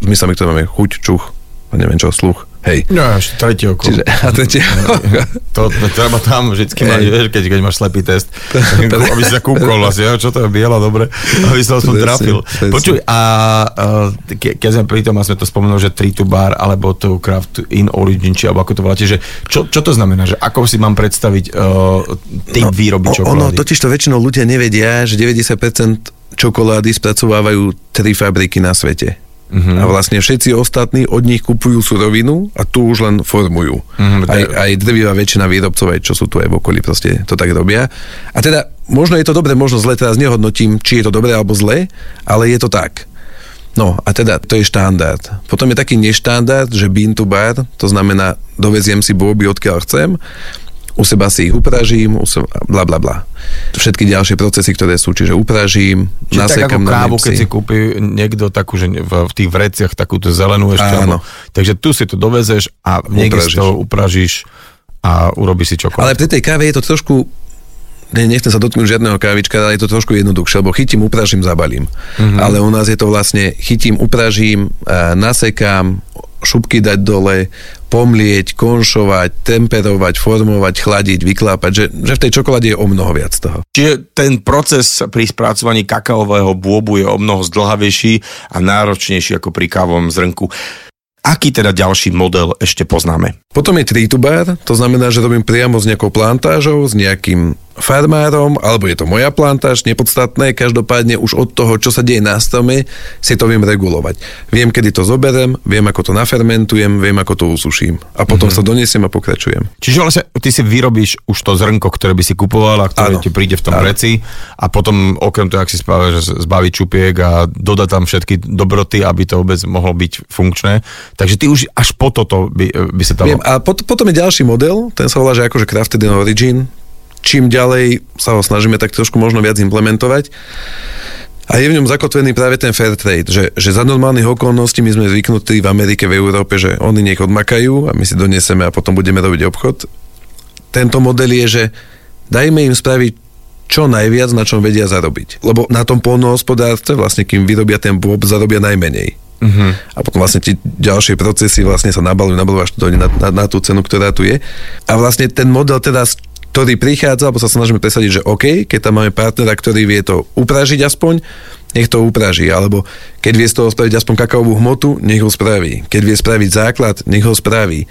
zmyslami, ktoré máme chuť, čuch, neviem čo, sluch, Hej. No až tretie oko. Čiže, a tretie oko. To, to, treba tam vždycky mať, vieš, keď, keď máš slepý test, *laughs* aby si sa kúkol vlastne, čo to je biela, dobre, aby sa aspoň trafil. Počuj, a ke, keď sme pri tom, a sme to spomenuli, že tree to bar, alebo to craft in origin, či alebo ako to voláte, že čo, čo to znamená, že ako si mám predstaviť uh, typ no, výroby čokolády? Ono, totiž to väčšinou ľudia nevedia, že 90% čokolády spracovávajú tri fabriky na svete. Uh-huh. A vlastne všetci ostatní od nich kupujú surovinu a tu už len formujú. Uh-huh. Aj, aj drvivá väčšina výrobcov, aj čo sú tu aj v okolí, proste to tak robia. A teda, možno je to dobre, možno zle, teraz nehodnotím, či je to dobre alebo zle, ale je to tak. No a teda to je štandard. Potom je taký neštandard, že bean to bar, to znamená doveziem si boby odkiaľ chcem u seba si ich upražím, u seba, bla bla bla. Všetky ďalšie procesy, ktoré sú, čiže upražím, Čiže tak nasekám ako kávu, keď si kúpi niekto takú, že v, v tých vreciach takúto zelenú ešte. Áno. Alebo, takže tu si to dovezeš a niekde Upražíš. to upražíš a urobíš si čokoľvek. Ale pri tej káve je to trošku ne, nechcem sa dotknúť žiadneho kávička, ale je to trošku jednoduchšie, lebo chytím, upražím, zabalím. Mm-hmm. Ale u nás je to vlastne chytím, upražím, a nasekám, šupky dať dole, pomlieť, konšovať, temperovať, formovať, chladiť, vyklápať, že, že v tej čokoláde je o mnoho viac toho. Čiže ten proces pri spracovaní kakaového bôbu je o mnoho zdlhavejší a náročnejší ako pri kávovom zrnku. Aký teda ďalší model ešte poznáme? Potom je tritubar, to znamená, že robím priamo s nejakou plantážou, s nejakým farmárom, alebo je to moja plantáž, nepodstatné, každopádne už od toho, čo sa deje na strome, si to viem regulovať. Viem, kedy to zoberem, viem, ako to nafermentujem, viem, ako to usuším. A potom mm-hmm. sa donesiem a pokračujem. Čiže vlastne ty si vyrobíš už to zrnko, ktoré by si kupoval a ktoré Áno. ti príde v tom Áno. vreci a potom okrem toho, ak si že zbaví čupiek a doda tam všetky dobroty, aby to vôbec mohlo byť funkčné. Takže ty už až po toto by, by sa dalo... Viem, a pot, potom je ďalší model, ten sa volá, že akože Crafted in Origin. Čím ďalej sa ho snažíme tak trošku možno viac implementovať. A je v ňom zakotvený práve ten fair trade, že, že za normálnych okolností my sme zvyknutí v Amerike, v Európe, že oni nech odmakajú a my si doniesieme a potom budeme robiť obchod. Tento model je, že dajme im spraviť čo najviac, na čom vedia zarobiť. Lebo na tom polnohospodárstve, vlastne kým vyrobia ten bob, zarobia najmenej. Uh-huh. A potom vlastne tie ďalšie procesy vlastne sa nabalujú, nabalujú až to na, na, na tú cenu, ktorá tu je. A vlastne ten model teda, ktorý prichádza, alebo sa snažíme presadiť, že OK, keď tam máme partnera, ktorý vie to upražiť aspoň, nech to upraží, alebo keď vie z toho spraviť aspoň kakaovú hmotu, nech ho spraví. Keď vie spraviť základ, nech ho spraví.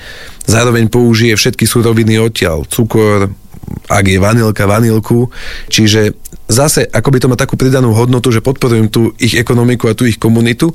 Zároveň použije všetky suroviny odtiaľ, cukor, ak je vanilka, vanilku. Čiže zase, ako by to má takú pridanú hodnotu, že podporujem tú ich ekonomiku a tú ich komunitu,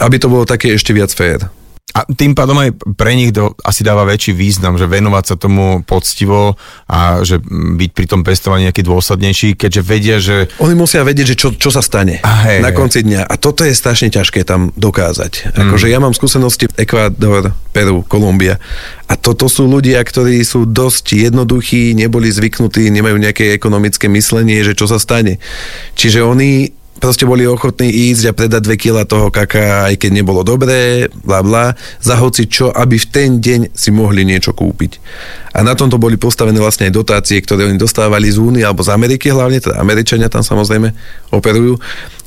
aby to bolo také ešte viac fér. A tým pádom aj pre nich to asi dáva väčší význam, že venovať sa tomu poctivo a že mm, byť pri tom pestovaní nejaký dôslednejší, keďže vedia, že Oni musia vedieť, že čo, čo sa stane A hej, na konci dňa. A toto je strašne ťažké tam dokázať. Akože ja mám skúsenosti Ekvádor, Peru, Kolumbia. A toto sú ľudia, ktorí sú dosť jednoduchí, neboli zvyknutí, nemajú nejaké ekonomické myslenie, že čo sa stane. Čiže oni proste boli ochotní ísť a predať 2 kg toho kaká, aj keď nebolo dobré, bla bla, za hoci čo, aby v ten deň si mohli niečo kúpiť. A na tomto boli postavené vlastne aj dotácie, ktoré oni dostávali z Únie alebo z Ameriky hlavne, teda Američania tam samozrejme operujú,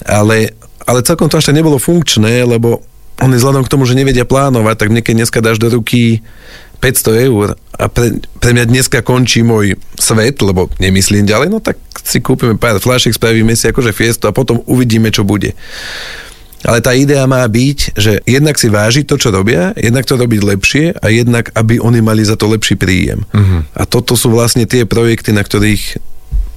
ale, ale celkom to až nebolo funkčné, lebo oni vzhľadom k tomu, že nevedia plánovať, tak mne keď dneska dáš do ruky 500 eur a pre, pre mňa dneska končí môj svet, lebo nemyslím ďalej, no tak si kúpime pár fľašiek, spravíme si akože fiestu a potom uvidíme, čo bude. Ale tá idea má byť, že jednak si vážiť to, čo robia, jednak to robiť lepšie a jednak, aby oni mali za to lepší príjem. Uh-huh. A toto sú vlastne tie projekty, na ktorých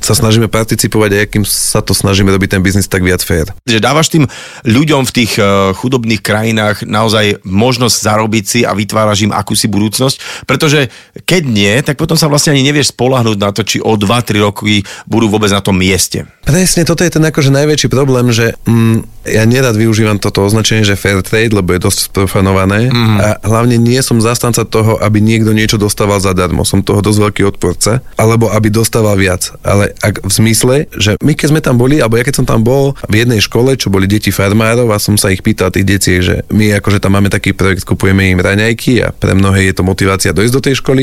sa snažíme participovať a akým sa to snažíme robiť ten biznis tak viac fér. Že dávaš tým ľuďom v tých uh, chudobných krajinách naozaj možnosť zarobiť si a vytváraš im akúsi budúcnosť, pretože keď nie, tak potom sa vlastne ani nevieš spolahnúť na to, či o 2-3 roky budú vôbec na tom mieste. Presne, toto je ten akože najväčší problém, že mm, ja nerad využívam toto označenie, že fair trade, lebo je dosť profanované mm. a hlavne nie som zastanca toho, aby niekto niečo dostával zadarmo. Som toho dosť veľký odporca, alebo aby dostával viac. Ale ak v zmysle, že my keď sme tam boli, alebo ja keď som tam bol v jednej škole, čo boli deti farmárov a som sa ich pýtal tých detí, že my akože tam máme taký projekt, kupujeme im raňajky a pre mnohé je to motivácia dojsť do tej školy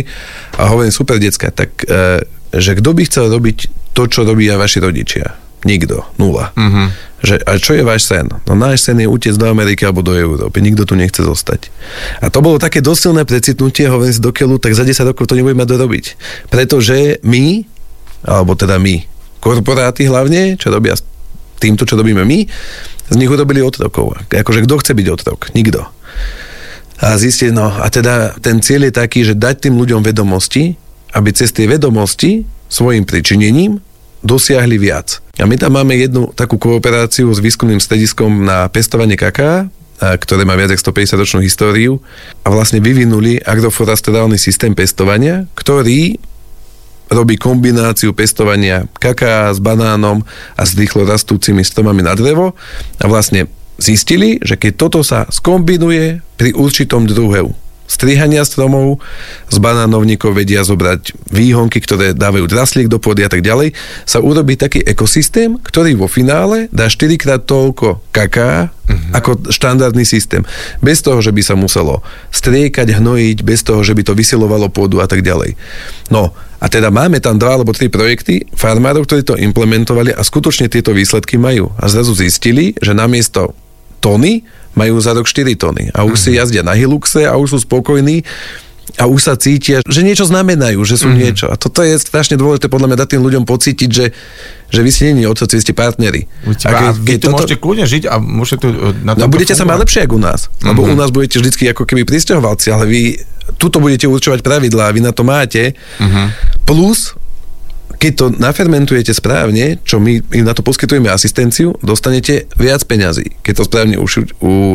a hovorím, super decka, tak e, že kto by chcel robiť to, čo robia vaši rodičia? Nikto, nula. Mm-hmm. Že, a čo je váš sen? No náš sen je utiecť do Ameriky alebo do Európy. Nikto tu nechce zostať. A to bolo také dosilné precitnutie, hovorím si do keľu, tak za 10 rokov to nebudeme dorobiť. Pretože my, alebo teda my, korporáty hlavne, čo robia s týmto, čo robíme my, z nich urobili otrokov. Akože kto chce byť otrok? Nikto. A zistiť, no a teda ten cieľ je taký, že dať tým ľuďom vedomosti, aby cez tie vedomosti svojim pričinením dosiahli viac. A my tam máme jednu takú kooperáciu s výskumným strediskom na pestovanie kaká, ktoré má viac ako 150 ročnú históriu a vlastne vyvinuli agroforastorálny systém pestovania, ktorý robí kombináciu pestovania kaká s banánom a s rýchlo rastúcimi stromami na drevo a vlastne zistili, že keď toto sa skombinuje pri určitom druhu strihania stromov, z banánovníkov vedia zobrať výhonky, ktoré dávajú draslík do pôdy a tak ďalej, sa urobí taký ekosystém, ktorý vo finále dá 4 krát toľko kaká, uh-huh. ako štandardný systém. Bez toho, že by sa muselo striekať, hnojiť, bez toho, že by to vysilovalo pôdu a tak ďalej. No, a teda máme tam dva alebo tri projekty farmárov, ktorí to implementovali a skutočne tieto výsledky majú. A zrazu zistili, že namiesto tony majú za rok 4 tony. A už mm-hmm. si mhm. jazdia na Hiluxe a už sú spokojní a už sa cítia, že niečo znamenajú, že sú mm-hmm. niečo. A toto je strašne dôležité podľa mňa dať tým ľuďom pocítiť, že, že vy ste nie otcoci, vy ste partneri. A, keď, vy tu toto... môžete kľudne žiť a môžete tu e, na No budete sa mať lepšie ako u nás. Mm-hmm. Lebo u nás budete vždycky ako keby pristahovalci, ale vy tuto budete určovať pravidlá vy na to máte. Mm-hmm. Plus keď to nafermentujete správne, čo my im na to poskytujeme asistenciu, dostanete viac peňazí. Keď to správne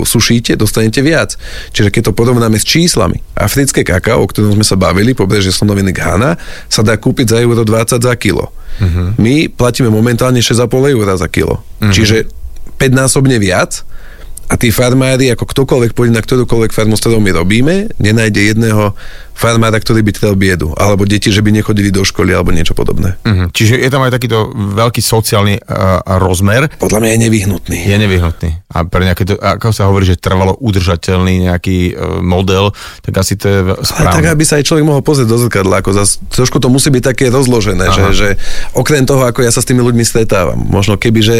usušíte, dostanete viac. Čiže keď to porovnáme s číslami, africké kakao, o ktorom sme sa bavili, pobrežie slonoviny Ghana, sa dá kúpiť za euro 20 za kilo. Uh-huh. My platíme momentálne 6,5 eur za kilo. Uh-huh. Čiže 5 násobne viac a tí farmári, ako ktokoľvek pôjde na ktorúkoľvek farmu, s ktorou my robíme, nenájde jedného farmára, ktorý by trel biedu, alebo deti, že by nechodili do školy, alebo niečo podobné. Uh-huh. Čiže je tam aj takýto veľký sociálny uh, rozmer. Podľa mňa je nevyhnutný. Je nevyhnutný. A pre nejaké, to, ako sa hovorí, že trvalo udržateľný nejaký uh, model, tak asi to je správne. Ale tak, aby sa aj človek mohol pozrieť do zrkadla, ako zas, trošku to musí byť také rozložené, že, že okrem toho, ako ja sa s tými ľuďmi stretávam, možno keby, že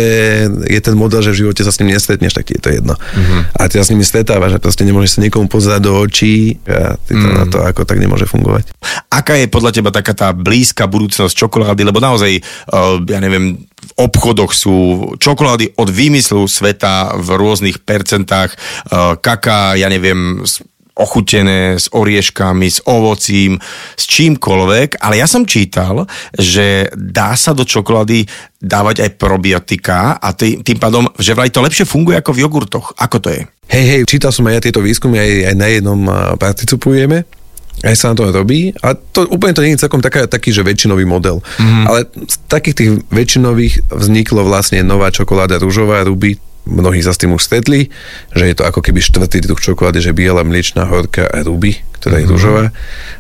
je ten model, že v živote sa s ním nestretneš, tak je to jedno. Uh-huh. A ty sa s nimi stretávaš, že proste nemôžeš sa niekomu pozerať do očí a ty to uh-huh. na to ako tak nemôže fungovať. Aká je podľa teba taká tá blízka budúcnosť čokolády, lebo naozaj, uh, ja neviem, v obchodoch sú čokolády od výmyslu sveta v rôznych percentách, uh, kaká, ja neviem, ochutené s orieškami, s ovocím, s čímkoľvek, ale ja som čítal, že dá sa do čokolády dávať aj probiotika a tý, tým pádom, že vraj to lepšie funguje ako v jogurtoch. Ako to je? Hej, hej, čítal som aj ja tieto výskumy, aj, aj na jednom participujeme aj sa na to robí. A to úplne to nie je celkom taká, taký, že väčšinový model. Mm-hmm. Ale z takých tých väčšinových vzniklo vlastne nová čokoláda rúžová, ruby, mnohí sa s tým už stretli, že je to ako keby štvrtý druh čokolády, že biela, mliečná, horká a ruby, ktorá je mm-hmm. rúžová.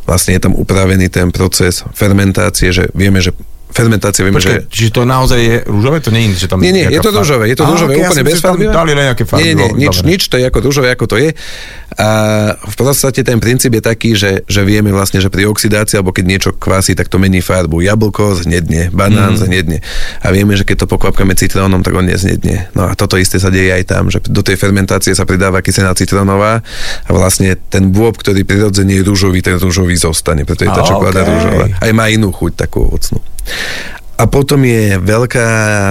Vlastne je tam upravený ten proces fermentácie, že vieme, že fermentácia, vieme, Počkej, že... Čiže to naozaj je rúžové? To nie je, že tam... Nie, nie, je to rúžové, je to rúžové, úplne bez farby. Dali nejaké farby. Nie, nie, nič, nič, to je ako rúžové, ako to je. A v podstate ten princíp je taký, že, že vieme vlastne, že pri oxidácii, alebo keď niečo kvasí, tak to mení farbu. Jablko znedne, banán mm. znedne. A vieme, že keď to pokvapkame citrónom, tak on neznedne. No a toto isté sa deje aj tam, že do tej fermentácie sa pridáva kyselina citrónová a vlastne ten bôb, ktorý prirodzene je rúžový, ten rúžový zostane, preto je tá čokoláda okay. rúžová. Aj má inú chuť, takú ovocnú. A potom je veľká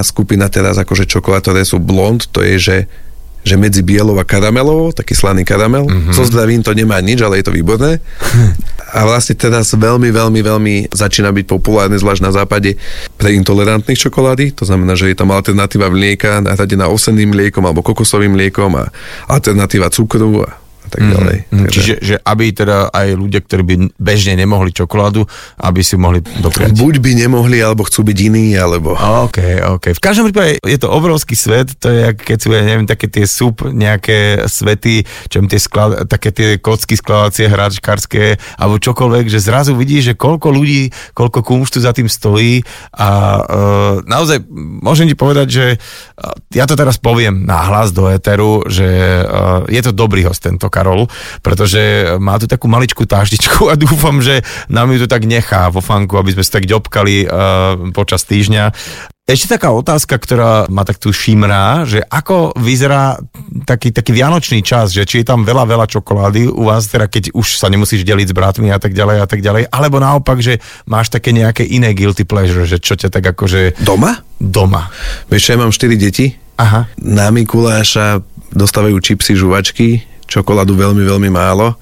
skupina teraz akože čokolád, ktoré sú blond, to je, že že medzi bielou a karamelovou, taký slaný karamel. Mm-hmm. So zdravím to nemá nič, ale je to výborné. *laughs* a vlastne teraz veľmi, veľmi, veľmi začína byť populárne, zvlášť na západe, pre intolerantných čokolády. To znamená, že je tam alternatíva mlieka nahradená ovsenným mliekom alebo kokosovým mliekom a alternatíva cukru a a tak ďalej. Mm, Takže... Čiže že aby teda aj ľudia, ktorí by bežne nemohli čokoládu, aby si mohli dopriať. Buď by nemohli, alebo chcú byť iní, alebo... OK, OK. V každom prípade je to obrovský svet, to je, keď sú, ja neviem, také tie súb, nejaké svety, čo tie sklad, také tie kocky skladacie, hráčkarské, alebo čokoľvek, že zrazu vidíš, že koľko ľudí, koľko kumštu za tým stojí a uh, naozaj môžem ti povedať, že uh, ja to teraz poviem hlas do éteru, že uh, je to dobrý host tento Karol, pretože má tu takú maličkú táždičku a dúfam, že nám ju to tak nechá vo fanku, aby sme sa tak ďobkali uh, počas týždňa. Ešte taká otázka, ktorá ma tak tu šimrá, že ako vyzerá taký, taký vianočný čas, že či je tam veľa, veľa čokolády u vás, teda keď už sa nemusíš deliť s bratmi a tak ďalej a tak ďalej, alebo naopak, že máš také nejaké iné guilty pleasure, že čo ťa tak akože... Doma? Doma. Vieš, ja mám 4 deti. Aha. Na Mikuláša dostávajú čipsy, žuvačky, čokoládu veľmi, veľmi málo.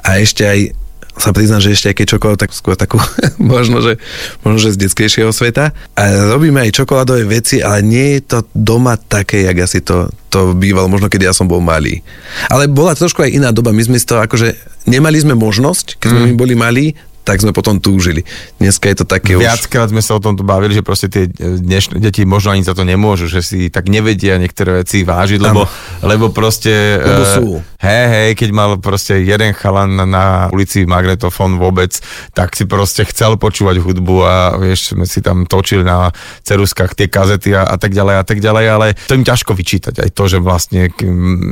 A ešte aj sa priznám, že ešte aj keď čokoládu, tak skôr takú, *laughs* možno, že, možno, že z detskejšieho sveta. A robíme aj čokoládové veci, ale nie je to doma také, jak asi to, to bývalo, možno keď ja som bol malý. Ale bola trošku aj iná doba, my sme toho akože, nemali sme možnosť, keď sme mm. my boli malí, tak sme potom túžili. Dneska je to také už... Viackrát sme sa o tomto bavili, že proste tie dnešné deti možno ani za to nemôžu, že si tak nevedia niektoré veci vážiť, lebo, lebo proste... Lebo eh, sú. Hej, hej, keď mal proste jeden chalan na, ulici magnetofón vôbec, tak si proste chcel počúvať hudbu a vieš, sme si tam točili na ceruskách tie kazety a, a tak ďalej a tak ďalej, ale to im ťažko vyčítať. Aj to, že vlastne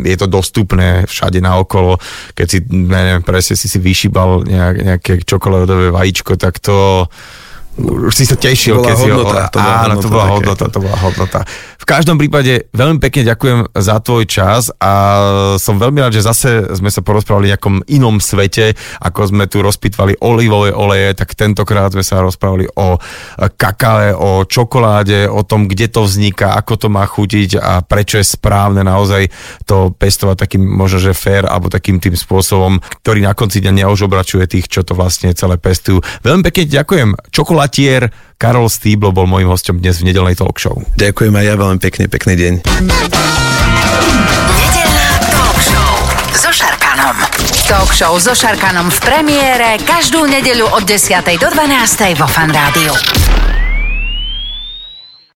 je to dostupné všade naokolo, keď si, neviem, presne si si vyšíbal nejak, nejaké čokoládové vajíčko, tak to už si sa tešil, Bola keď si ho... hodnota, to bola Áno, to hodnota bola taká. hodnota, to bola hodnota. V každom prípade veľmi pekne ďakujem za tvoj čas a som veľmi rád, že zase sme sa porozprávali o nejakom inom svete, ako sme tu rozpitvali olivové oleje, tak tentokrát sme sa rozprávali o kakále, o čokoláde, o tom, kde to vzniká, ako to má chutiť a prečo je správne naozaj to pestovať takým možno, že fair alebo takým tým spôsobom, ktorý na konci dňa neožobračuje tých, čo to vlastne celé pestujú. Veľmi pekne ďakujem. Čokolatier Karol Stýblo bol môjim hostom dnes v nedelnej talk show. Ďakujem aj ja veľmi pekne, pekný deň. Nedelná talk show so Šarkanom. Talk show so Šarkanom v premiére každú nedeľu od 10. do 12. vo Fan Rádiu.